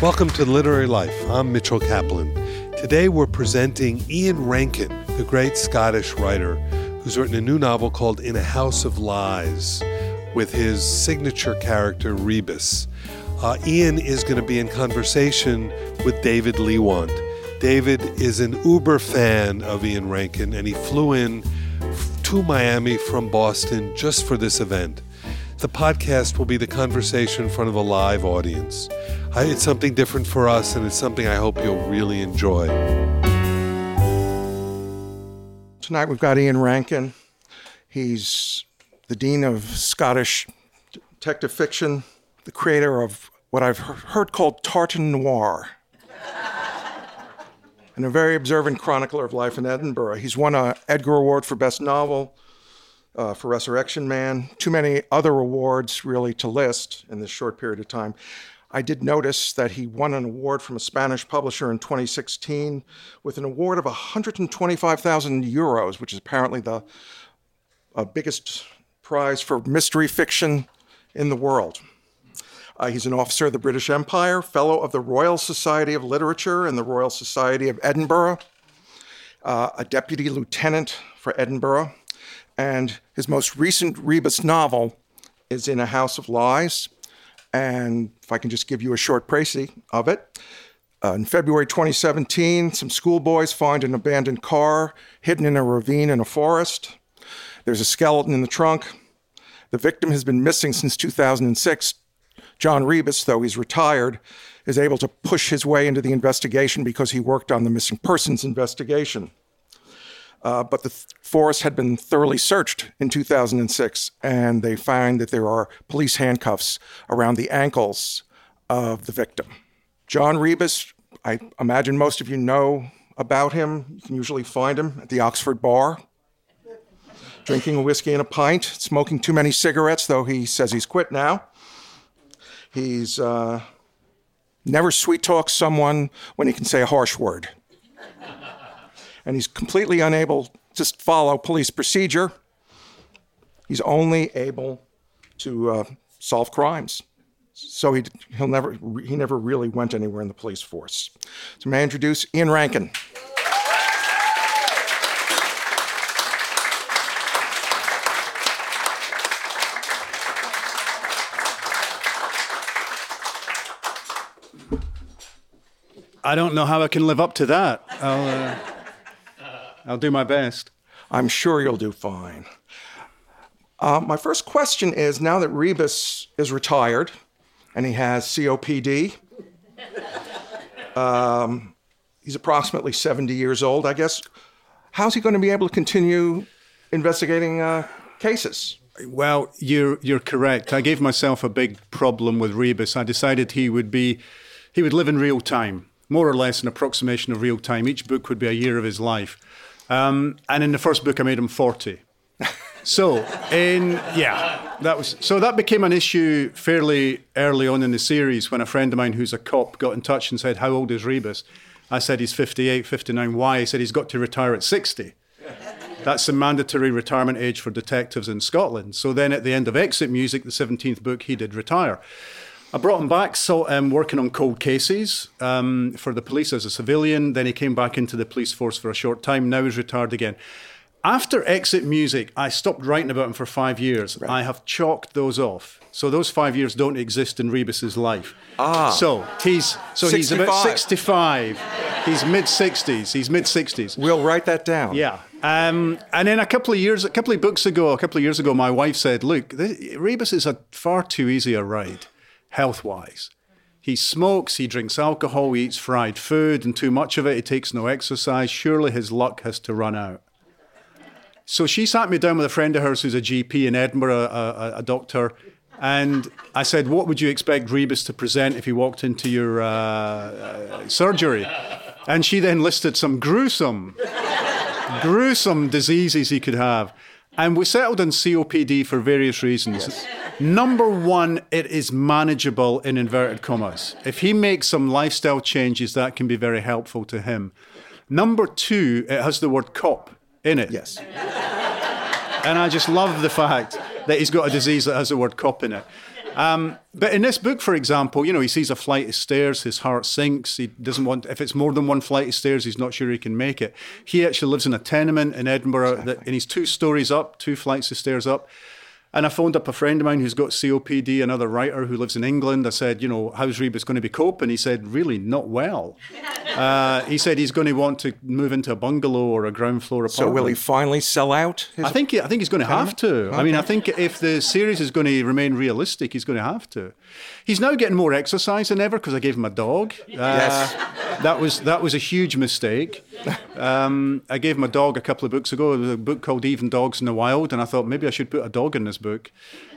Welcome to Literary Life. I'm Mitchell Kaplan. Today we're presenting Ian Rankin, the great Scottish writer who's written a new novel called In a House of Lies with his signature character Rebus. Uh, Ian is going to be in conversation with David Leiwant. David is an uber fan of Ian Rankin and he flew in to Miami from Boston just for this event. The podcast will be the conversation in front of a live audience. It's something different for us, and it's something I hope you'll really enjoy. Tonight we've got Ian Rankin. He's the Dean of Scottish Detective Fiction, the creator of what I've heard called Tartan Noir, and a very observant chronicler of life in Edinburgh. He's won an Edgar Award for Best Novel, uh, for Resurrection Man, too many other awards really to list in this short period of time. I did notice that he won an award from a Spanish publisher in 2016 with an award of 125,000 euros, which is apparently the uh, biggest prize for mystery fiction in the world. Uh, he's an officer of the British Empire, fellow of the Royal Society of Literature and the Royal Society of Edinburgh, uh, a deputy lieutenant for Edinburgh, and his most recent Rebus novel is In a House of Lies. And if I can just give you a short précis of it. Uh, in February 2017, some schoolboys find an abandoned car hidden in a ravine in a forest. There's a skeleton in the trunk. The victim has been missing since 2006. John Rebus, though he's retired, is able to push his way into the investigation because he worked on the missing persons investigation. Uh, but the th- forest had been thoroughly searched in 2006, and they find that there are police handcuffs around the ankles of the victim. John Rebus, I imagine most of you know about him. You can usually find him at the Oxford Bar, drinking a whiskey and a pint, smoking too many cigarettes, though he says he's quit now. He's uh, never sweet talks someone when he can say a harsh word and he's completely unable to follow police procedure. He's only able to uh, solve crimes. So he, he'll never, he never really went anywhere in the police force. So may I introduce Ian Rankin. I don't know how I can live up to that. I'll. Do my best. I'm sure you'll do fine. Uh, my first question is now that Rebus is retired and he has COPD, um, he's approximately 70 years old, I guess. How's he going to be able to continue investigating uh, cases? Well, you're you're correct. I gave myself a big problem with Rebus. I decided he would be he would live in real time, more or less an approximation of real time. Each book would be a year of his life. Um, and in the first book, I made him 40. so, in, yeah, that was, so that became an issue fairly early on in the series when a friend of mine who's a cop got in touch and said, How old is Rebus? I said, He's 58, 59. Why? He said, He's got to retire at 60. That's the mandatory retirement age for detectives in Scotland. So then at the end of Exit Music, the 17th book, he did retire. I brought him back, saw him working on cold cases um, for the police as a civilian. Then he came back into the police force for a short time. Now he's retired again. After Exit Music, I stopped writing about him for five years. Right. I have chalked those off. So those five years don't exist in Rebus's life. Ah. So he's so 65. he's about 65. He's mid 60s. He's mid 60s. We'll write that down. Yeah. Um, and then a couple of years, a couple of books ago, a couple of years ago, my wife said, "Look, this, Rebus is a far too easy a ride." Health wise. He smokes, he drinks alcohol, he eats fried food, and too much of it, he takes no exercise. Surely his luck has to run out. So she sat me down with a friend of hers who's a GP in Edinburgh, a, a, a doctor, and I said, What would you expect Rebus to present if he walked into your uh, uh, surgery? And she then listed some gruesome, gruesome diseases he could have. And we settled on COPD for various reasons. Yes. Number one, it is manageable in inverted commas. If he makes some lifestyle changes, that can be very helpful to him. Number two, it has the word cop in it. Yes. And I just love the fact that he's got a disease that has the word cop in it. Um, but in this book, for example, you know, he sees a flight of stairs, his heart sinks. He doesn't want, if it's more than one flight of stairs, he's not sure he can make it. He actually lives in a tenement in Edinburgh, exactly. that, and he's two stories up, two flights of stairs up. And I phoned up a friend of mine who's got COPD, another writer who lives in England. I said, you know, how's Rebus going to be coping? He said, really, not well. Uh, he said he's going to want to move into a bungalow or a ground floor apartment. So will he finally sell out? I think I think he's going to have to. Okay. I mean, I think if the series is going to remain realistic, he's going to have to. He's now getting more exercise than ever because I gave him a dog. Uh, yes, that was that was a huge mistake. Um, I gave my dog a couple of books ago. It was a book called Even Dogs in the Wild, and I thought maybe I should put a dog in this book.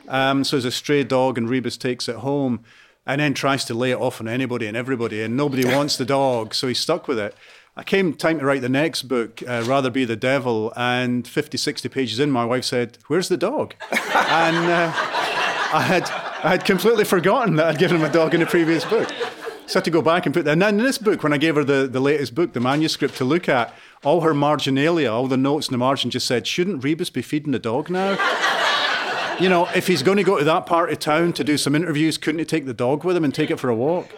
Um, so it's a stray dog, and Rebus takes it home and then tries to lay it off on anybody and everybody, and nobody wants the dog, so he's stuck with it. I came time to write the next book, uh, Rather Be the Devil, and 50, 60 pages in, my wife said, Where's the dog? and uh, I, had, I had completely forgotten that I'd given him a dog in the previous book. So I had to go back and put that. And then in this book, when I gave her the, the latest book, the manuscript to look at, all her marginalia, all the notes in the margin just said, Shouldn't Rebus be feeding the dog now? you know, if he's going to go to that part of town to do some interviews, couldn't he take the dog with him and take it for a walk?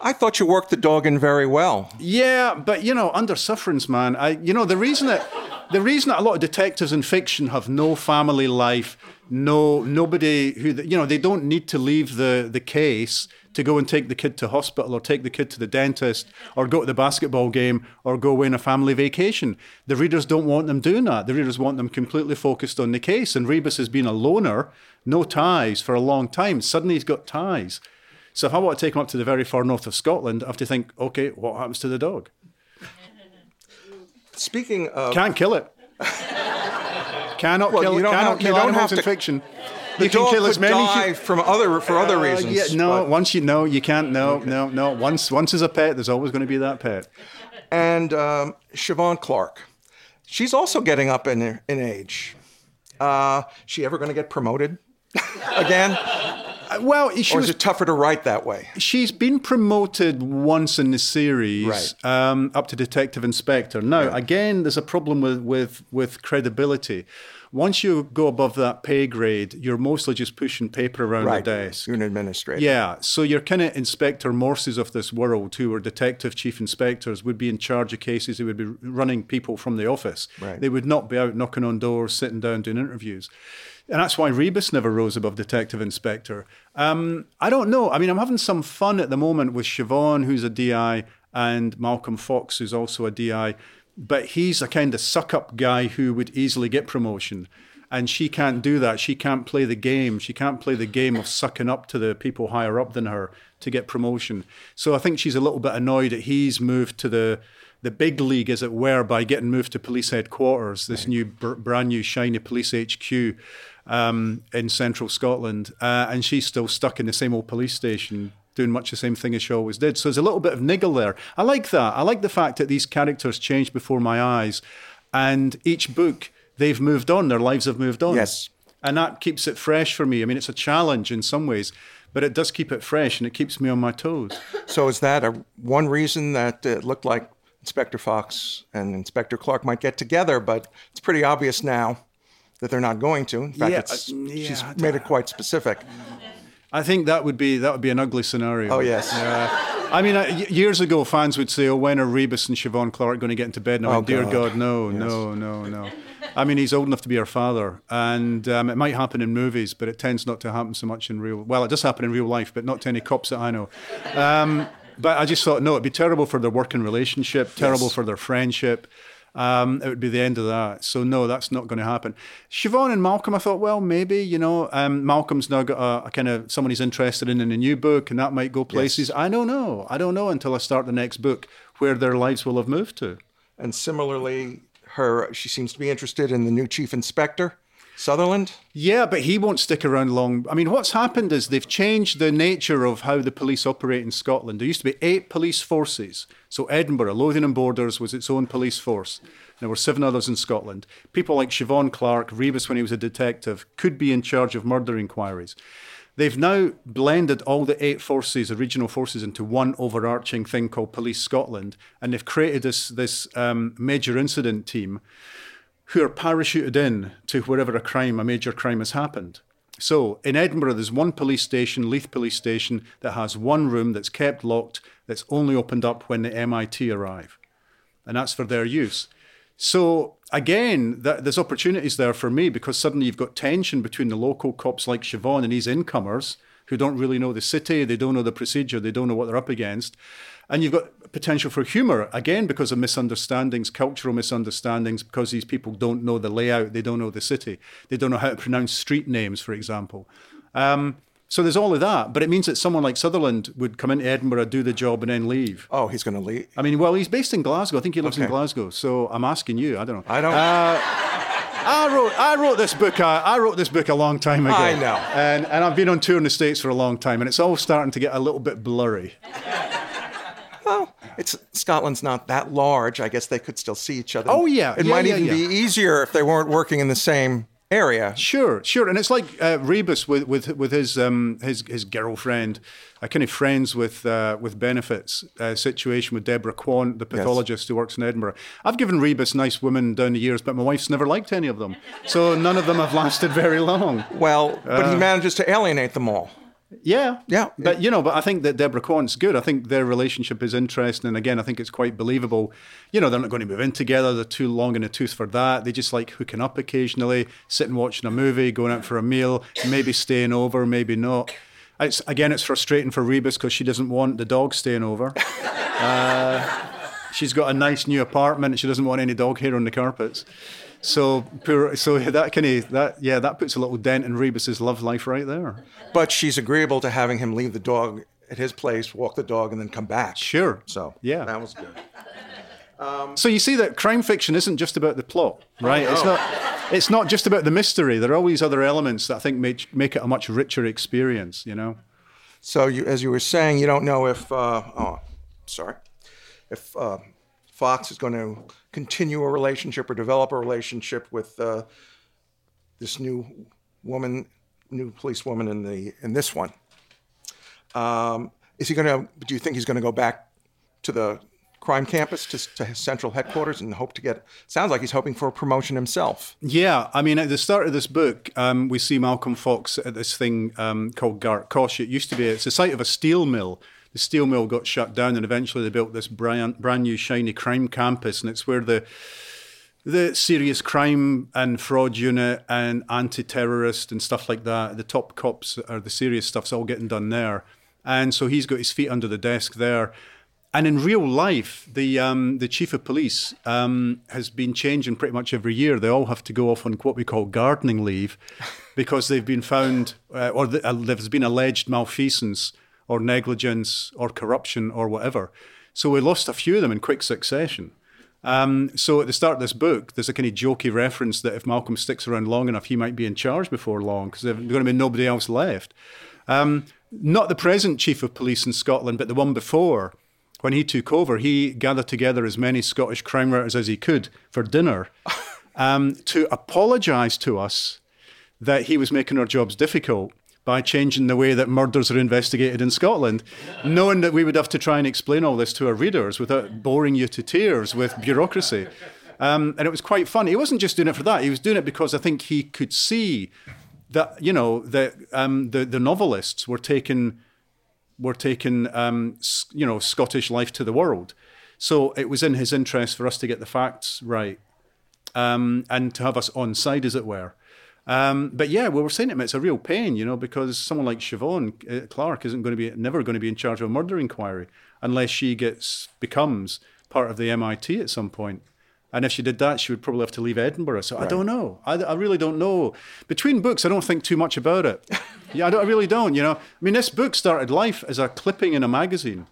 I thought you worked the dog in very well. Yeah, but you know, under sufferance, man. I, you know, the reason that the reason that a lot of detectives in fiction have no family life, no nobody who you know they don't need to leave the the case to go and take the kid to hospital or take the kid to the dentist or go to the basketball game or go away on a family vacation. The readers don't want them doing that. The readers want them completely focused on the case. And Rebus has been a loner, no ties for a long time. Suddenly he's got ties. So if I want to take him up to the very far north of Scotland, I have to think, okay, what happens to the dog? Speaking of. Can't kill it. cannot well, kill it. Cannot have, kill animals in fiction the you can kill as many die from other for other uh, reasons. Yeah, no, but. once you know, you can't. No, okay. no, no. Once once is a pet, there's always going to be that pet. And um, Siobhan Clarke, she's also getting up in in age. Uh, she ever going to get promoted again? Uh, well, she or is was, it tougher to write that way? She's been promoted once in the series, right. um, up to detective inspector. Now, right. again, there's a problem with with with credibility once you go above that pay grade, you're mostly just pushing paper around right. the desk. You're an administrator. Yeah. So you're kind of Inspector Morses of this world, who are detective chief inspectors, would be in charge of cases. They would be running people from the office. Right. They would not be out knocking on doors, sitting down, doing interviews. And that's why Rebus never rose above detective inspector. Um, I don't know. I mean, I'm having some fun at the moment with Siobhan, who's a DI, and Malcolm Fox, who's also a DI but he's a kind of suck up guy who would easily get promotion. And she can't do that. She can't play the game. She can't play the game of sucking up to the people higher up than her to get promotion. So I think she's a little bit annoyed that he's moved to the the big league, as it were, by getting moved to police headquarters, this right. new brand new shiny police HQ um, in central Scotland, uh, and she's still stuck in the same old police station doing much the same thing as she always did. So there's a little bit of niggle there. I like that. I like the fact that these characters change before my eyes, and each book they've moved on, their lives have moved on. Yes, and that keeps it fresh for me. I mean, it's a challenge in some ways, but it does keep it fresh and it keeps me on my toes. So is that a, one reason that it looked like Inspector Fox and Inspector Clarke might get together, but it's pretty obvious now that they're not going to. In fact, yeah, uh, yeah, she's made it quite specific. I think that would be that would be an ugly scenario. Oh yes. Yeah. I mean, years ago, fans would say, "Oh, when are Rebus and Siobhan Clarke going to get into bed?" And I oh, went, "Dear God, God no, yes. no, no, no." I mean, he's old enough to be our father, and um, it might happen in movies, but it tends not to happen so much in real. Well, it does happen in real life, but not to any cops that I know. Um, but I just thought, no, it'd be terrible for their working relationship, terrible yes. for their friendship um, it would be the end of that. So no, that's not going to happen. Siobhan and Malcolm, I thought, well, maybe you know, um, Malcolm's now got a, a, kind of someone he's interested in in a new book, and that might go places. Yes. I don't know. I don't know until I start the next book where their lives will have moved to. And similarly, her she seems to be interested in the new chief inspector. Sutherland? Yeah, but he won't stick around long. I mean, what's happened is they've changed the nature of how the police operate in Scotland. There used to be eight police forces. So Edinburgh, Lothian and Borders was its own police force. There were seven others in Scotland. People like Siobhan Clarke, Rebus when he was a detective, could be in charge of murder inquiries. They've now blended all the eight forces, the regional forces, into one overarching thing called Police Scotland, and they've created this this um, major incident team who are parachuted in to wherever a crime, a major crime has happened. So in Edinburgh, there's one police station, Leith Police Station, that has one room that's kept locked, that's only opened up when the MIT arrive. And that's for their use. So again, there's opportunities there for me because suddenly you've got tension between the local cops like Siobhan and these incomers who don't really know the city, they don't know the procedure, they don't know what they're up against. And you've got potential for humour, again, because of misunderstandings, cultural misunderstandings, because these people don't know the layout, they don't know the city, they don't know how to pronounce street names, for example. Um, so there's all of that, but it means that someone like Sutherland would come into Edinburgh, do the job, and then leave. Oh, he's going to leave. I mean, well, he's based in Glasgow. I think he lives in Glasgow. So I'm asking you. I don't know. I don't. Uh, I wrote I wrote this book. Uh, I wrote this book a long time ago. I know. And and I've been on tour in the states for a long time, and it's all starting to get a little bit blurry. It's Scotland's not that large. I guess they could still see each other. Oh, yeah. It Yeah, might yeah, even yeah. be easier if they weren't working in the same area. Sure, sure, and it's like uh, Rebus with with with his um his his girlfriend, a kind of friends with uh, with benefits uh, situation with Deborah Quant, the pathologist who works in Edinburgh. I've given Rebus nice women down the years, but my wife's never liked any of them, so none of them have lasted very long. Well, but Uh. he manages to alienate them all. Yeah, Yeah. but you know, but I think that Deborah Quant's good. I think their relationship is interesting, and again, I think it's quite believable. You know, they're not going to move in together. They're too long in the tooth for that. They just like hooking up occasionally, sitting watching a movie, going out for a meal, maybe staying over, maybe not. It's again, it's frustrating for Rebus because she doesn't want the dog staying over. uh, she's got a nice new apartment. and She doesn't want any dog hair on the carpets. So, poor, so that kind of that yeah, that puts a little dent in Rebus's love life right there. But she's agreeable to having him leave the dog at his place, walk the dog, and then come back. Sure. So Yeah. that was good. So you see that crime fiction isn't just about the plot, right? It's not. It's not just about the mystery. There are always other elements that I think make make it a much richer experience. You know. So you, as you were saying, you don't know if uh, oh, sorry, if uh, Fox is going to continue a relationship or develop a relationship with uh, this new woman, new police woman in the in this one. Um, is he going to? Do you think he's going to go back to the crime campus to, to central headquarters and hope to get? Sounds like he's hoping for a promotion himself. Yeah, I mean, at the start of this book, um, we see Malcolm Fox at this thing um, called Gartcosh. It used to be, it's the site of a steel mill. The steel mill got shut down, and eventually they built this brand, brand new, shiny crime campus, and it's where the the serious crime and fraud unit and anti-terrorist and stuff like that. The top cops are the serious stuff's all getting done there, and so he's got his feet under the desk there. And in real life, the um, the chief of police um, has been changing pretty much every year. They all have to go off on what we call gardening leave, because they've been found uh, or uh, there's been alleged malfeasance or negligence or corruption or whatever. So we lost a few of them in quick succession. Um, so at the start of this book, there's a kind of jokey reference that if Malcolm sticks around long enough, he might be in charge before long because there's going to be nobody else left. Um, not the present chief of police in Scotland, but the one before. When he took over, he gathered together as many Scottish crime writers as he could for dinner um, to apologise to us that he was making our jobs difficult by changing the way that murders are investigated in Scotland, knowing that we would have to try and explain all this to our readers without boring you to tears with bureaucracy. Um, and it was quite funny. He wasn't just doing it for that. He was doing it because I think he could see that you know that um, the the novelists were taking were taking um, you know Scottish life to the world. So it was in his interest for us to get the facts right um, and to have us on side, as it were. Um, but yeah, we were saying to him, it's a real pain, you know, because someone like Siobhan uh, Clarke isn't going to be never going to be in charge of a murder inquiry unless she gets becomes part of the MIT at some point. And if she did that, she would probably have to leave Edinburgh. So I don't know. I, I really don't know. Between books, I don't think too much about it. yeah, I, don't, I really don't. You know, I mean, this book started life as a clipping in a magazine.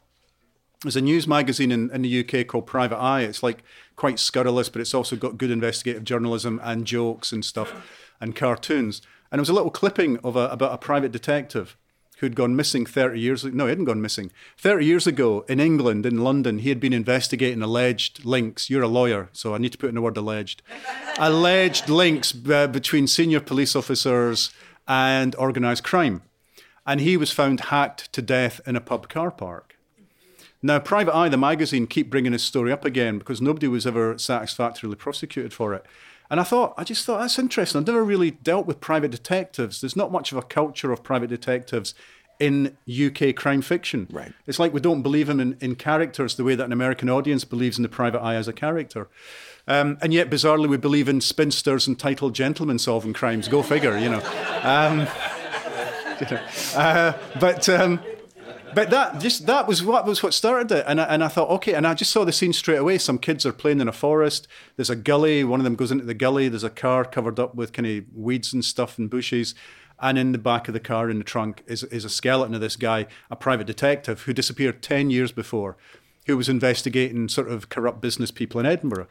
There's a news magazine in, in the UK called Private Eye. It's like quite scurrilous, but it's also got good investigative journalism and jokes and stuff and cartoons. And it was a little clipping of a, about a private detective who'd gone missing 30 years ago. No, he hadn't gone missing. 30 years ago in England, in London, he had been investigating alleged links. You're a lawyer, so I need to put in the word alleged. alleged links uh, between senior police officers and organised crime. And he was found hacked to death in a pub car park. Now, Private Eye, the magazine, keep bringing this story up again because nobody was ever satisfactorily prosecuted for it. And I thought, I just thought that's interesting. I've never really dealt with private detectives. There's not much of a culture of private detectives in UK crime fiction. Right. It's like we don't believe him in, in characters the way that an American audience believes in the private eye as a character. Um, and yet, bizarrely, we believe in spinsters and titled gentlemen solving crimes. Go figure, you know. Um, uh, but um, but that just that was what was what started it, and I, and I thought, okay, and I just saw the scene straight away. Some kids are playing in a forest. There's a gully. One of them goes into the gully. There's a car covered up with kind of weeds and stuff and bushes. And in the back of the car, in the trunk, is, is a skeleton of this guy, a private detective who disappeared 10 years before, who was investigating sort of corrupt business people in Edinburgh.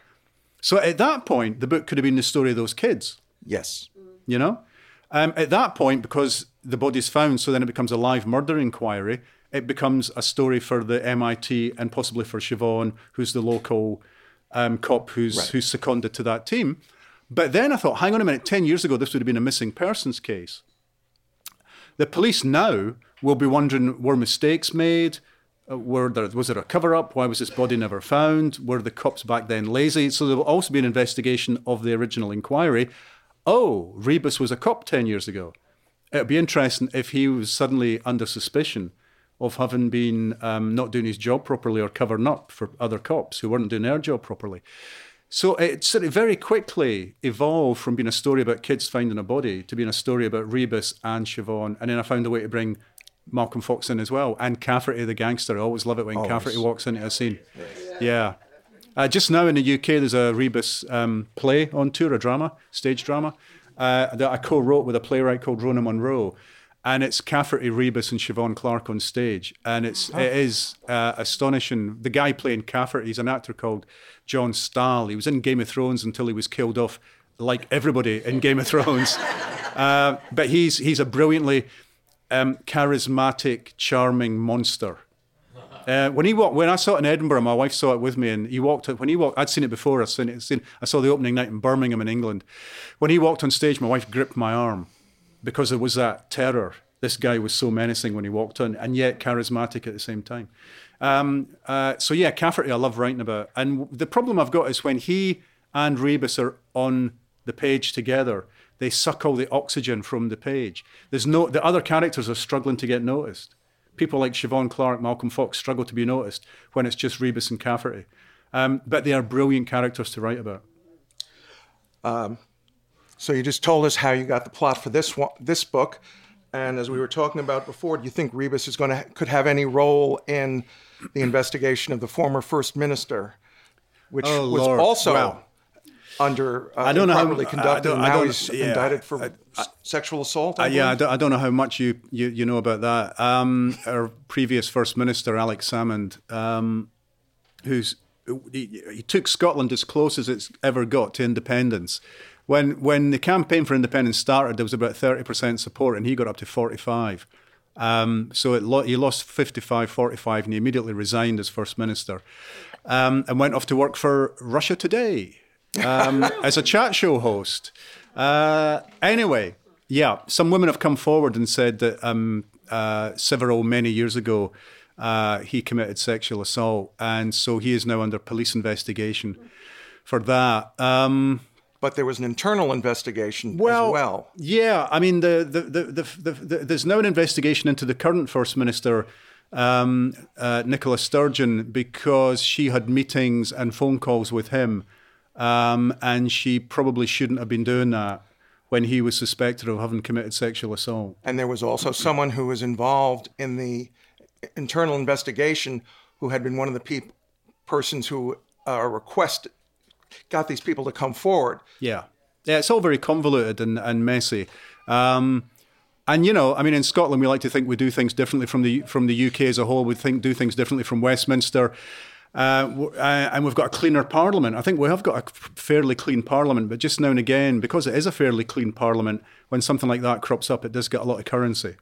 So at that point, the book could have been the story of those kids, Yes. you know? Um, at that point, because the body's found, so then it becomes a live murder inquiry, it becomes a story for the MIT and possibly for Siobhan, who's the local um, cop who's, Right. who's seconded to that team. But then I thought, hang on a minute, 10 years ago, this would have been a missing persons case. The police now will be wondering were mistakes made? Uh, Were there, was there a cover up? Why was this body never found? Were the cops back then lazy? So there will also be an investigation of the original inquiry. Oh, Rebus was a cop 10 years ago. It'd be interesting if he was suddenly under suspicion of having been um, not doing his job properly or covering up for other cops who weren't doing their job properly. So it sort of very quickly evolved from being a story about kids finding a body to being a story about Rebus and Siobhan. And then I found a way to bring Malcolm Fox in as well and Cafferty the gangster. I always love it when Always. Cafferty walks into a scene. Yeah. Uh, just now in the UK, there's a Rebus um, play on tour, a drama, stage drama, uh, that I co-wrote with a playwright called Rona Munro. And it's Cafferty, Rebus, and Siobhan Clarke on stage, and it's it is uh, astonishing. The guy playing Cafferty, he's an actor called John Stahl. He was in Game of Thrones until he was killed off, like everybody in Game of Thrones. Uh, but he's he's a brilliantly um, charismatic, charming monster. Uh, when he walked, when I saw it in Edinburgh, my wife saw it with me, and he walked. When he walked, I'd seen it before. I'd seen it. Seen, I saw the opening night in Birmingham, in England. When he walked on stage, my wife gripped my arm because there was that terror. This guy was so menacing when he walked in, and yet charismatic at the same time. Um, uh, so yeah, Cafferty, I love writing about. And the problem I've got is when he and Rebus are on the page together, they suck all the oxygen from the page. There's no the other characters are struggling to get noticed. People like Siobhan Clarke, Malcolm Fox struggle to be noticed when it's just Rebus and Cafferty. Um, but they are brilliant characters to write about. So you just told us how you got the plot for this one, this book, and as we were talking about before, do you think Rebus is going to could have any role in the investigation of the former first minister, which Oh, was Lord. also Wow. under uh, I don't know how- I conducted, I now don't- he's yeah. indicted for s- sexual assault? I Uh, yeah, I don't, I don't know how much you, you, you know about that. Um, our previous First Minister, Alex Salmond, um, who's he, he took Scotland as close as it's ever got to independence. When when the campaign for independence started, there was about thirty percent support, and he got up to forty five. Um, so it lo- he lost 55 45 and he immediately resigned as first minister um, and went off to work for Russia Today um, as a chat show host. Uh, anyway, yeah, some women have come forward and said that um, uh, several many years ago uh, he committed sexual assault, and so he is now under police investigation for that. Um, but there was an internal investigation as well. yeah, I mean, the, the, the, the, the, the, there's now an investigation into the current First Minister, um, uh, Nicola Sturgeon, because she had meetings and phone calls with him, um, and she probably shouldn't have been doing that when he was suspected of having committed sexual assault. And there was also someone who was involved in the internal investigation who had been one of the peop- persons who uh, requested, got these people to come forward. Yeah. Yeah, it's all very convoluted and, and messy. Um, and you know, I mean, in Scotland, we like to think we do things differently from the from the UK as a whole. We think do things differently from Westminster, uh, uh, and we've got a cleaner Parliament. I think we have got a fairly clean Parliament, but just now and again, because it is a fairly clean Parliament, when something like that crops up, it does get a lot of currency.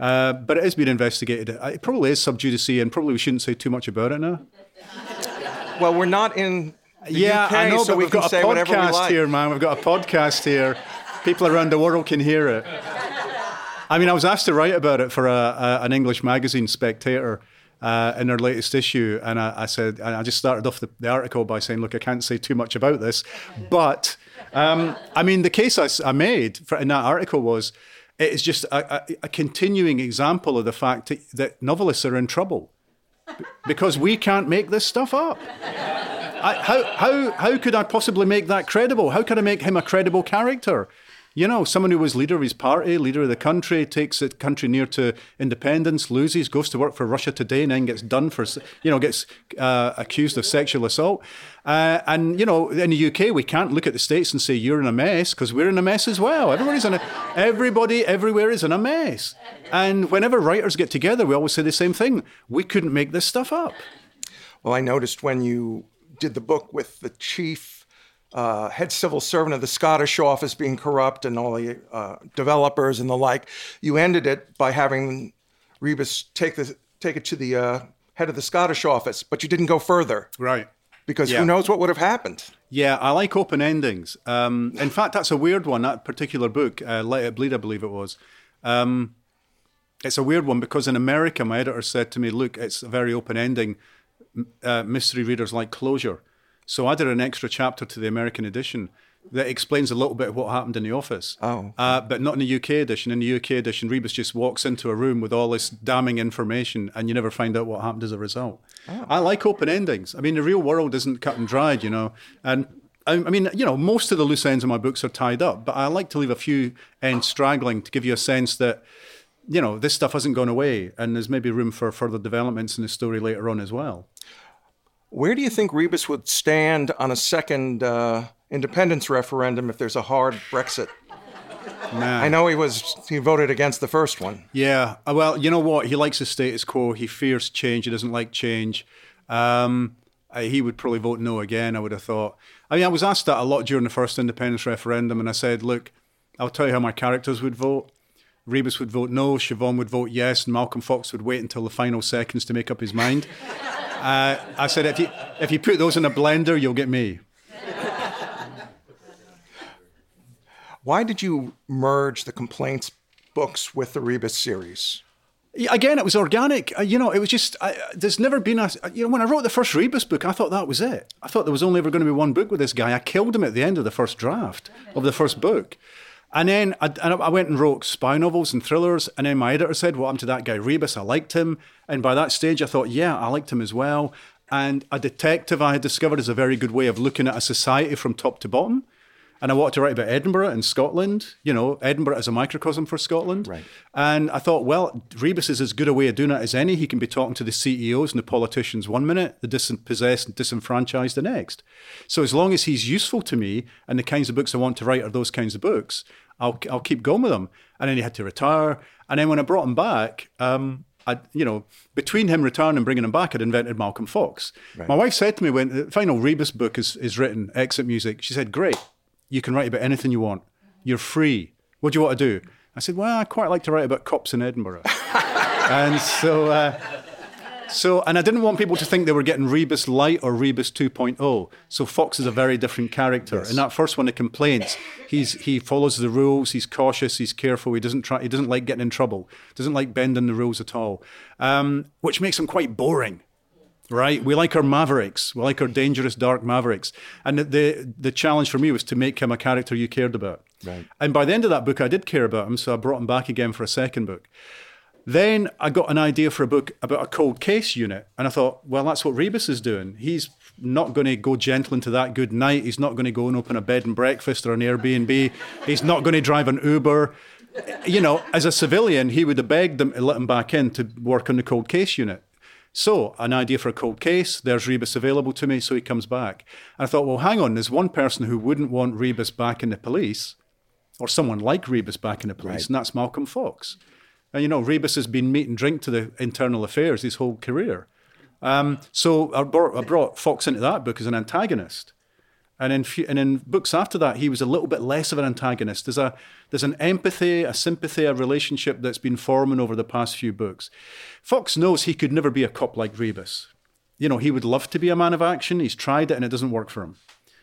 Uh, but it is being investigated. It probably is sub judice, and probably we shouldn't say too much about it now. Well, we're not in the yeah, UK, I know, so but we we've got a say whatever we podcast like. here, man. We've got a podcast here. People around the world can hear it. I mean, I was asked to write about it for a, a, an English magazine, Spectator, uh, in their latest issue, and I, I said, and I just started off the, the article by saying, "Look, I can't say too much about this, but Um, I mean, the case I, I made for, in that article was it is just a, a, a continuing example of the fact that, that novelists are in trouble because we can't make this stuff up. I, how, how, how could I possibly make that credible? How could I make him a credible character? You know, someone who was leader of his party, leader of the country, takes the country near to independence, loses, goes to work for Russia Today, and then gets done for, you know, gets uh, accused of sexual assault. Uh, and you know, in the UK, we can't look at the states and say you're in a mess because we're in a mess as well. Everybody's in a, everybody everywhere is in a mess. And whenever writers get together, we always say the same thing: we couldn't make this stuff up. Well, I noticed when you did the book with the chief uh, head civil servant of the Scottish office being corrupt and all the uh, developers and the like. You ended it by having Rebus take the take it to the uh, head of the Scottish office, but you didn't go further, right? Because yeah. who knows what would have happened? Yeah, I like open endings. Um, in fact, that's a weird one. That particular book, uh, Let It Bleed, I believe it was. Um, it's a weird one because in America, my editor said to me, "Look, it's a very open ending. Uh, mystery readers like closure." So I did an extra chapter to the American edition that explains a little bit of what happened in the office. Oh. Uh, but not in the UK edition. In the UK edition, Rebus just walks into a room with all this damning information and you never find out what happened as a result. Oh. I like open endings. I mean, the real world isn't cut and dried, you know. And I, I mean, you know, most of the loose ends of my books are tied up, but I like to leave a few ends straggling to give you a sense that, you know, this stuff hasn't gone away and there's maybe room for further developments in the story later on as well. Where do you think Rebus would stand on a second uh, independence referendum if there's a hard Brexit? I know he was he voted against the first one. Yeah, uh, well, you know what? He likes the status quo. He fears change. He doesn't like change. Um, he would probably vote no again. I would have thought. I mean, I was asked that a lot during the first independence referendum, and I said, "Look, I'll tell you how my characters would vote. Rebus would vote no, Siobhan would vote yes, and Malcolm Fox would wait until the final seconds to make up his mind." Uh, I said, if you, if you put those in a blender, you'll get me. Why did you merge the complaints books with the Rebus series? Again, it was organic. Uh, you know, it was just, I, there's never been a, you know, when I wrote the first Rebus book, I thought that was it. I thought there was only ever going to be one book with this guy. I killed him at the end of the first draft of the first book. And then I, I, went and wrote spy novels and thrillers. And then my editor said, What happened to that guy Rebus? I liked him. And by that stage, I thought, Yeah, I liked him as well. And a detective I had discovered is a very good way of looking at a society from top to bottom and I wanted to write about Edinburgh and Scotland. You know, Edinburgh as a microcosm for Scotland. Right. And I thought, well, Rebus is as good a way of doing it as any. He can be talking to the CEOs and the politicians one minute, the dispossessed and disenfranchised the next. So as long as he's useful to me and the kinds of books I want to write are those kinds of books, I'll I'll keep going with him. And then he had to retire. And then when I brought him back, um, I, you know, between him retiring and bringing him back, I'd invented Malcolm Fox. Right. My wife said to me when the final Rebus book is, is written, Exit Music, she said, Great, you can write about anything you want. You're free. What do you want to do? I said, well, I quite like to write about cops in Edinburgh. and so, uh, so, and I didn't want people to think they were getting Rebus Light or Rebus 2.0. So Fox is a very different character. Yes. In that first one, the complaints, he's he follows the rules. He's cautious. He's careful. He doesn't try. He doesn't like getting in trouble. Doesn't like bending the rules at all, um, which makes him quite boring right? We like our mavericks. We like our dangerous, dark mavericks. And the the challenge for me was to make him a character you cared about. Right. And by the end of that book, I did care about him, so I brought him back again for a second book. Then I got an idea for a book about a cold case unit, and I thought, well, that's what Rebus is doing. He's not going to go gentle into that good night. He's not going to go and open a bed and breakfast or an Airbnb. He's not going to drive an Uber. You know, as a civilian, he would have begged them to let him back in to work on the cold case unit. So, an idea for a cold case, there's Rebus available to me, so he comes back. And I thought, well, hang on, there's one person who wouldn't want Rebus back in the police, or someone like Rebus back in the police, right. and that's Malcolm Fox. And you know, Rebus has been meat and drink to the internal affairs his whole career. Um, so I brought, I brought Fox into that book as an antagonist. And in, and in books after that, he was a little bit less of an antagonist. There's, a, there's an empathy, a sympathy, a relationship that's been forming over the past few books. Fox knows he could never be a cop like Rebus. You know, he would love to be a man of action. He's tried it and it doesn't work for him.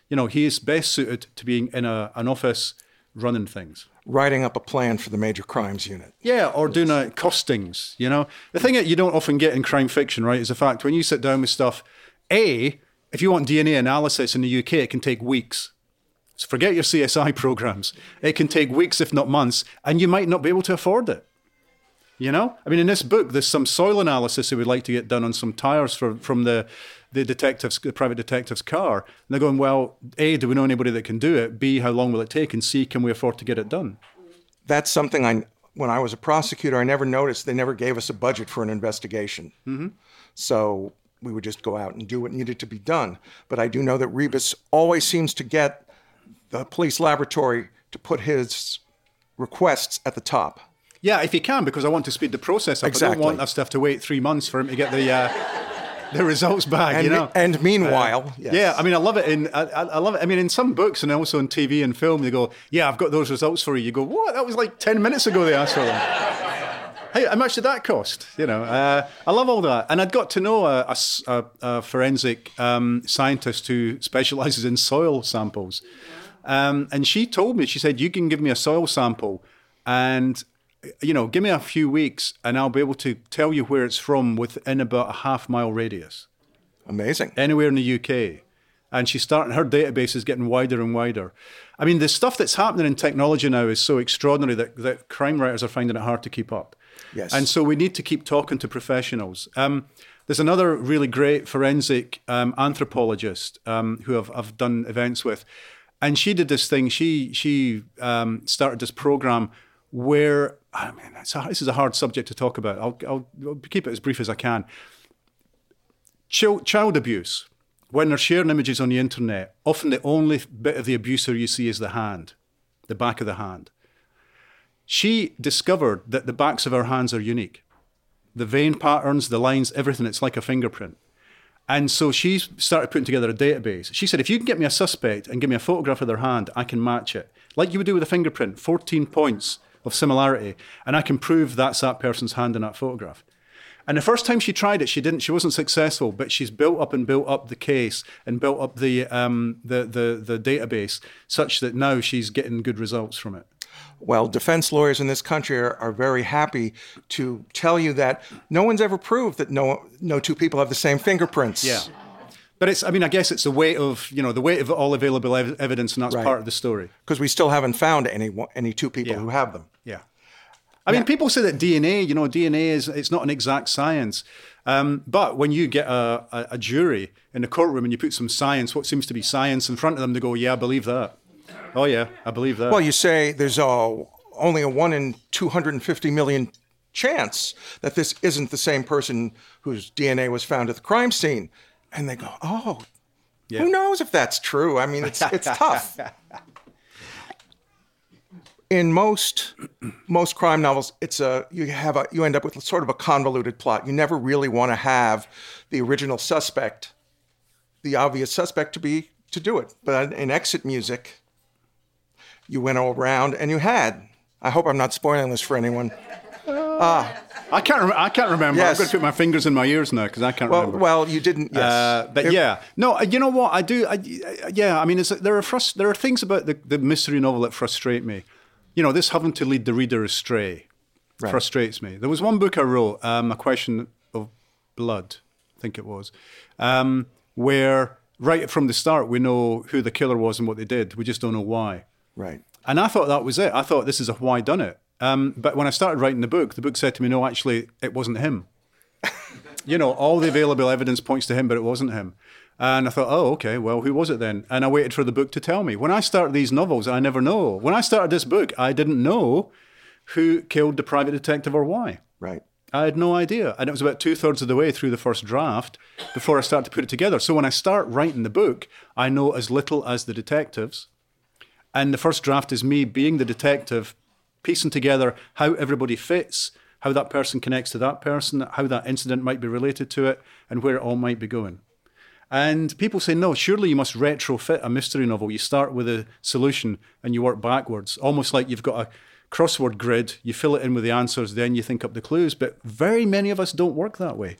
You know, he is best suited to being in a, an office running things. Writing up a plan for the major crimes unit. Yeah, or doing a costings, you know. The thing that you don't often get in crime fiction, right, is the fact when you sit down with stuff, A, if you want DNA analysis in the UK, it can take weeks. So forget your CSI programs. It can take weeks, if not months, and you might not be able to afford it. You know, I mean, in this book, there's some soil analysis they would like to get done on some tires for, from the the detective's the private detective's car. And they're going, well, a, do we know anybody that can do it? B, how long will it take? And C, can we afford to get it done? That's something I, when I was a prosecutor, I never noticed. They never gave us a budget for an investigation. Mm-hmm. So we would just go out and do what needed to be done. But I do know that Rebus always seems to get the police laboratory to put his requests at the top. Yeah, if he can, because I want to speed the process up. Exactly. I don't want us to have to wait three months for him to get the uh, the results back. And, you know. and meanwhile, yes. Yeah, I mean, I love it. In I, I love it. I mean, in some books and also in TV and film, they go, "Yeah, I've got those results for you." You go, "What? That was like ten minutes ago." They asked for them. hey, how much did that cost? You know, uh, I love all that. And I'd got to know a a forensic um, scientist who specializes in soil samples, um, and she told me, she said, "You can give me a soil sample, and you know, give me a few weeks, and I'll be able to tell you where it's from within about a half mile radius." amazing. anywhere in the UK. And she's starting, her database is getting wider and wider. I mean, the stuff that's happening in technology now is so extraordinary that, that crime writers are finding it hard to keep up. Yes. And so we need to keep talking to professionals. Um, there's another really great forensic um, anthropologist um, who I've, I've done events with. And she did this thing. She she um, started this program where Ah, I mean, it's a, this is a hard subject to talk about. I'll, I'll, I'll keep it as brief as I can child, child abuse, when they're sharing images on the internet, often the only bit of the abuser you see is the hand, the back of the hand. She discovered that the backs of her hands are unique. The vein patterns, the lines, everything, it's like a fingerprint. And so she started putting together a database. She said, if you can get me a suspect and give me a photograph of their hand, I can match it. Like you would do with a fingerprint, 14 points of similarity, and I can prove that's that person's hand in that photograph. And the first time she tried it, she didn't. She wasn't successful. But she's built up and built up the case and built up the um, the, the the database such that now she's getting good results from it. Well, defense lawyers in this country are, are very happy to tell you that no one's ever proved that no no two people have the same fingerprints. Yeah. But it's. I mean, I guess it's the weight of you know the weight of all available ev- evidence, and that's Right. part of the story. Because we still haven't found any any two people Yeah. who have them. Yeah. I mean, people say that DNA, you know, DNA is it's not an exact science. Um, but when you get a, a, a jury in the courtroom and you put some science, what seems to be science, in front of them, they go, "Yeah, I believe that." Oh yeah, I believe that. Well, you say there's a, only a one in 250 million chance that this isn't the same person whose DNA was found at the crime scene, and they go, "Oh, Yeah. who knows if that's true?" I mean, it's it's tough. In most most crime novels, it's a you have a you end up with sort of a convoluted plot. You never really want to have the original suspect, the obvious suspect, to be to do it. But in Exit Music, you went all around and you had. I hope I'm not spoiling this for anyone. Ah, I can't. Rem- I can't remember. Yes. I'm going to put my fingers in my ears now because I can't Well, remember. well, you didn't. Yes, Uh, but It- yeah, no, uh, you know what I do? I, yeah, I mean, it's, there are frust- there are things about the, the mystery novel that frustrate me. You know, this having to lead the reader astray Right. frustrates me. There was one book I wrote, um, a question of blood, I think it was, um, where right from the start we know who the killer was and what they did. We just don't know why. right. And I thought that was it. I thought this is a why done it. Um, but when I started writing the book, the book said to me, no, actually, it wasn't him. you know, all the available evidence points to him, but it wasn't him. And I thought, oh, okay, well, who was it then? And I waited for the book to tell me. When I start these novels, I never know. When I started this book, I didn't know who killed the private detective or why. Right. I had no idea. And it was about two thirds of the way through the first draft before I started to put it together. So when I start writing the book, I know as little as the detectives. And the first draft is me being the detective, piecing together how everybody fits, how that person connects to that person, how that incident might be related to it, and where it all might be going. And people say, no, surely you must retrofit a mystery novel. You start with a solution and you work backwards, almost like you've got a crossword grid, you fill it in with the answers, then you think up the clues. But very many of us don't work that way.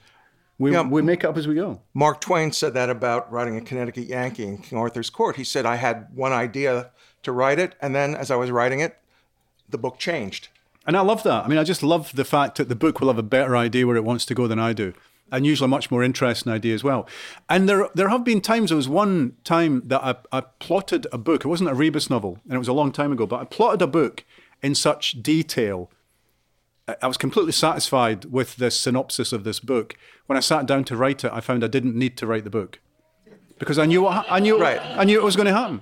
We, Yeah. we make up as we go. Mark Twain said that about writing a Connecticut Yankee in King Arthur's Court. He said, I had one idea to write it, and then as I was writing it, the book changed. And I love that. I mean, I just love the fact that the book will have a better idea where it wants to go than I do. and usually a much more interesting idea as well. And there, there have been times. There was one time that I, I plotted a book. It wasn't a Rebus novel, and it was a long time ago. But I plotted a book in such detail. I- I was completely satisfied with the synopsis of this book. When I sat down to write it, I found I didn't need to write the book because I knew what I knew. Right. I knew it was going to happen.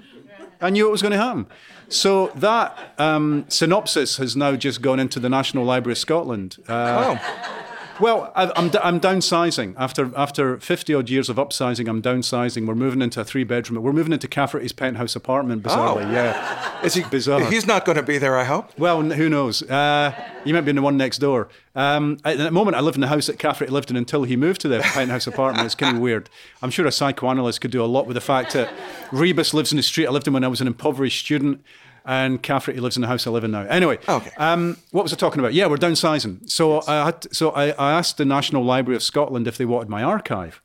I knew it was going to happen. So that um, synopsis has now just gone into the National Library of Scotland. Uh, oh, well, I, I'm, d- I'm downsizing. After after 50 odd years of upsizing, I'm downsizing. We're moving into a three bedroom. We're moving into Cafferty's penthouse apartment, bizarrely. Oh. Yeah. is he? Bizarre. He's not going to be there. I hope. Well, who knows? Uh, you might be in the one next door. Um, at the moment, I live in the house that Cafferty lived in until he moved to the penthouse apartment. It's kind of weird. I'm sure a psychoanalyst could do a lot with the fact that Rebus lives in the street I lived in when I was an impoverished student, and Cafferty lives in the house I live in now. Anyway, Okay. um, what was I talking about? Yeah, we're downsizing. So I had, so I, I asked the National Library of Scotland if they wanted my archive.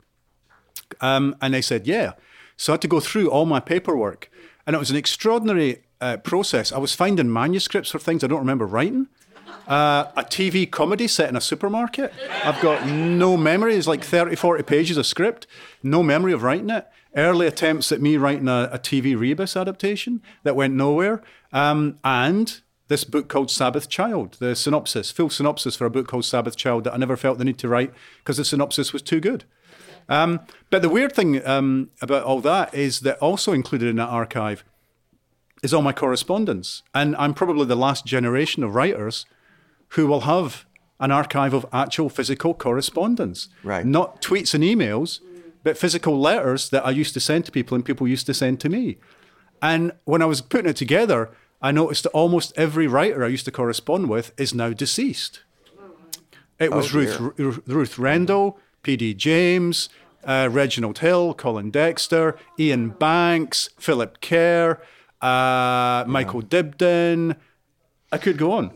Um, and they said, yeah. So I had to go through all my paperwork. And it was an extraordinary uh, process. I was finding manuscripts for things I don't remember writing. Uh, a TV comedy set in a supermarket. I've got no memory. It's like 30, 40 pages of script. No memory of writing it. Early attempts at me writing a, a TV Rebus adaptation that went nowhere. Um, and this book called Sabbath Child, the synopsis, full synopsis for a book called Sabbath Child that I never felt the need to write because the synopsis was too good. Um, but the weird thing um, about all that is that also included in that archive is all my correspondence. And I'm probably the last generation of writers who will have an archive of actual physical correspondence. Right. Not tweets and emails, but physical letters that I used to send to people and people used to send to me. And when I was putting it together, I noticed that almost every writer I used to correspond with is now deceased. It was Oh, Ruth, Ru- Ruth Rendell, P.D. James, uh, Reginald Hill, Colin Dexter, Iain Banks, Philip Kerr, uh, Michael Dibdin. I could go on.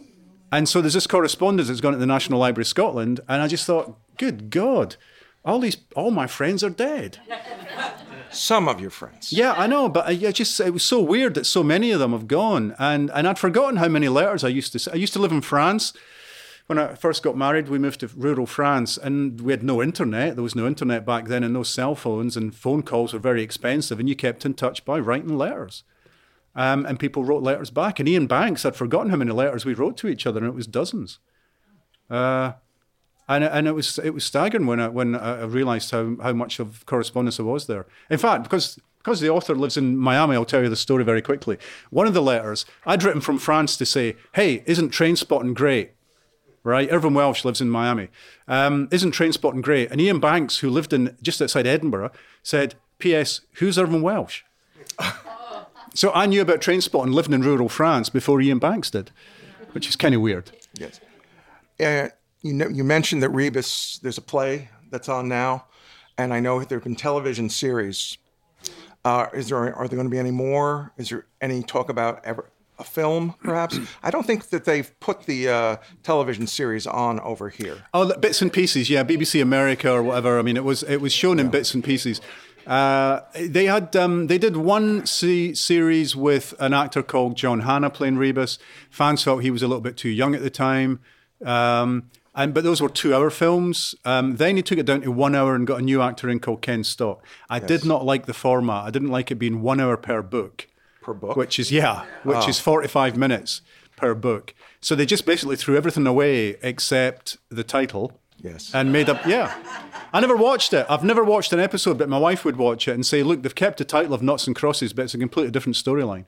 And so there's this correspondence that's gone to the National Library of Scotland, and I just thought, good God, all these, all my friends are dead. Some of your friends. Yeah, I know, but I, I just it was so weird that so many of them have gone, and and I'd forgotten how many letters I used to. I used to live in France. When I first got married, we moved to rural France, and we had no internet. There was no internet back then, and no cell phones, and phone calls were very expensive. And you kept in touch by writing letters, um, and people wrote letters back. And Iain Banks, I'd forgotten how many letters we wrote to each other, and it was dozens. Uh, and and it was it was staggering when I when I realised how how much of correspondence there was there. In fact, because because the author lives in Miami, I'll tell you the story very quickly. One of the letters I'd written from France to say, "Hey, isn't Trainspotting great?" Right, Irvin Welsh lives in Miami. Um, isn't Trainspotting great? And Iain Banks, who lived in just outside Edinburgh, said, "P.S. Who's Irvin Welsh?" so I knew about Trainspotting living in rural France before Iain Banks did, which is kind of weird. Yes. Uh, you know, you mentioned that Rebus. There's a play that's on now, and I know there have been television series. Uh, is there are there going to be any more? Is there any talk about ever a film, perhaps? I don't think that they've put the uh, television series on over here. Oh, bits and pieces, yeah, BBC America or whatever. I mean, it was it was shown in bits and pieces. Uh, they had um, they did one se- series with an actor called John Hannah playing Rebus. Fans felt he was a little bit too young at the time, um, and but those were two-hour films. Um, then he took it down to one hour and got a new actor in called Ken Stott. I did not like the format. I didn't like it being one hour per book Per book? which is yeah, which is forty-five minutes per book. So they just basically threw everything away except the title. Yes. And made up yeah. I never watched it. I've never watched an episode, but my wife would watch it and say, "Look, they've kept the title of Knots and Crosses, but it's a completely different storyline."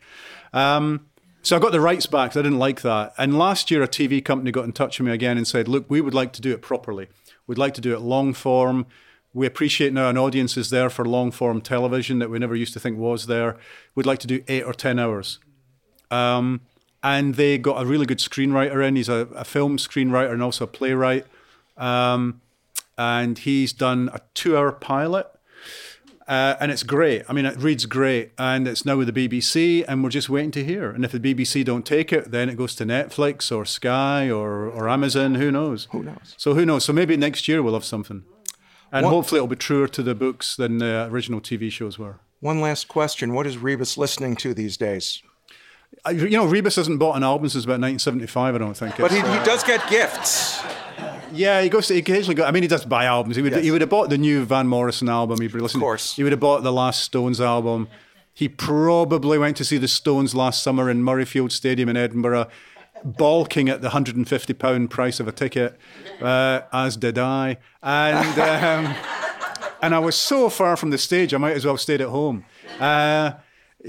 Um, so I got the rights back. I didn't like that. And last year, a TV company got in touch with me again and said, "Look, we would like to do it properly. We'd like to do it long form. We appreciate now an audience is there for long form television that we never used to think was there. We'd like to do eight or ten hours." Um, and they got a really good screenwriter in. He's a, a film screenwriter and also a playwright. Um, and he's done a two-hour pilot. Uh, and it's great. I mean, it reads great, and it's now with the BBC, and we're just waiting to hear. And if the BBC don't take it, then it goes to Netflix or Sky or, or Amazon. Who knows? Who knows? So who knows? So maybe next year we'll have something, and What- hopefully it'll be truer to the books than the original TV shows were. One last question: What is Rebus listening to these days? You know, Rebus hasn't bought an album since about 1975. I don't think. But he, he does get gifts. Yeah, he goes. To, he occasionally go. I mean, he does buy albums. He would. Yes. He would have bought the new Van Morrison album. He'd be listening. Of course. He would have bought the last Stones album. He probably went to see the Stones last summer in Murrayfield Stadium in Edinburgh, balking at the hundred and fifty pound price of a ticket, uh, as did I. And um, and I was so far from the stage, I might as well have stayed at home. Uh,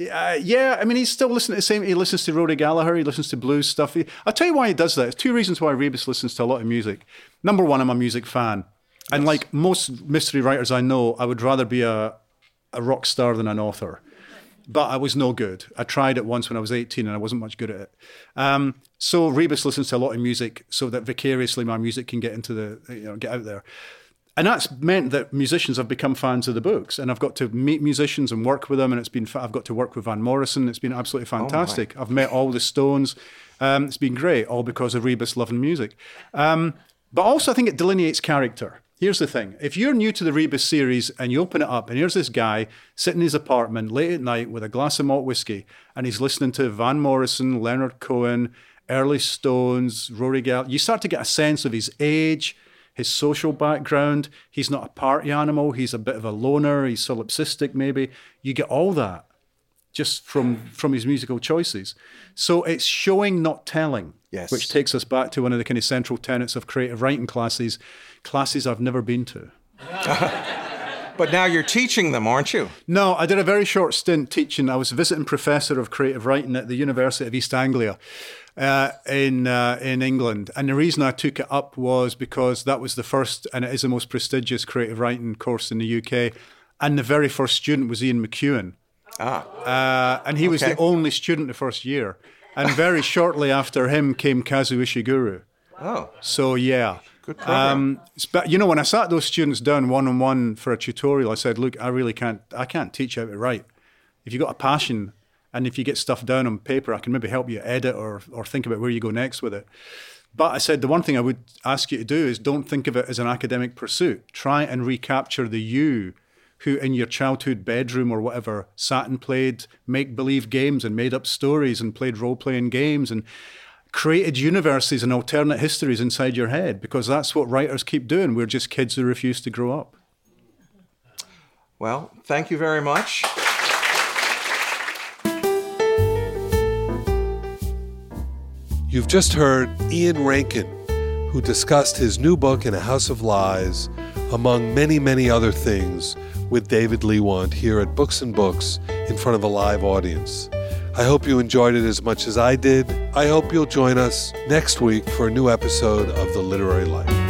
uh, yeah, I mean, he's still listening to the same. He listens to Rory Gallagher. He listens to blues stuff. He, I'll tell you why he does that. There's two reasons why Rebus listens to a lot of music. Number one, I'm a music fan, and like most mystery writers I know, I would rather be a a rock star than an author. But I was no good. I tried it once when I was 18 and I wasn't much good at it. Um, so Rebus listens to a lot of music so that vicariously my music can get into the, you know, get out there. And that's meant that musicians have become fans of the books, and I've got to meet musicians and work with them. And it's been I've got to work with Van Morrison. It's been absolutely fantastic. I've met all the Stones. Um, it's been great, all because of Rebus loving music. Um, but also, I think it delineates character. Here's the thing: if you're new to the Rebus series and you open it up, and here's this guy sitting in his apartment late at night with a glass of malt whiskey, and he's listening to Van Morrison, Leonard Cohen, early Stones, Rory Gall. You start to get a sense of his age his social background. He's not a party animal. He's a bit of a loner. He's solipsistic, maybe. You get all that just from from his musical choices. So it's showing, not telling. Yes. Which takes us back to one of the kind of central tenets of creative writing classes, classes I've never been to. But now you're teaching them, aren't you? No, I did a very short stint teaching. I was visiting professor of creative writing at the University of East Anglia uh, in uh, in England, and the reason I took it up was because that was the first, and it is the most prestigious creative writing course in the UK, and the very first student was Ian McEwan, Ah, uh, and he was the only student the first year, and very shortly after him came Kazuo Ishiguro. oh, So yeah. Good program. Um, but you know, when I sat those students down one on one for a tutorial, I said, "Look, I really can't. I can't teach you how to write. If you have got a passion, and if you get stuff down on paper, I can maybe help you edit or or think about where you go next with it." But I said the one thing I would ask you to do is don't think of it as an academic pursuit. Try and recapture the you who in your childhood bedroom or whatever sat and played make believe games and made up stories and played role playing games and created universes and alternate histories inside your head because that's what writers keep doing. We're just kids who refuse to grow up. well, thank you very much. You've just heard Ian Rankin, who discussed his new book in a House of Lies, among many, many other things, with David Leiwant here at Books and Books in front of a live audience. I hope you enjoyed it as much as I did. I hope you'll join us next week for a new episode of The Literary Life.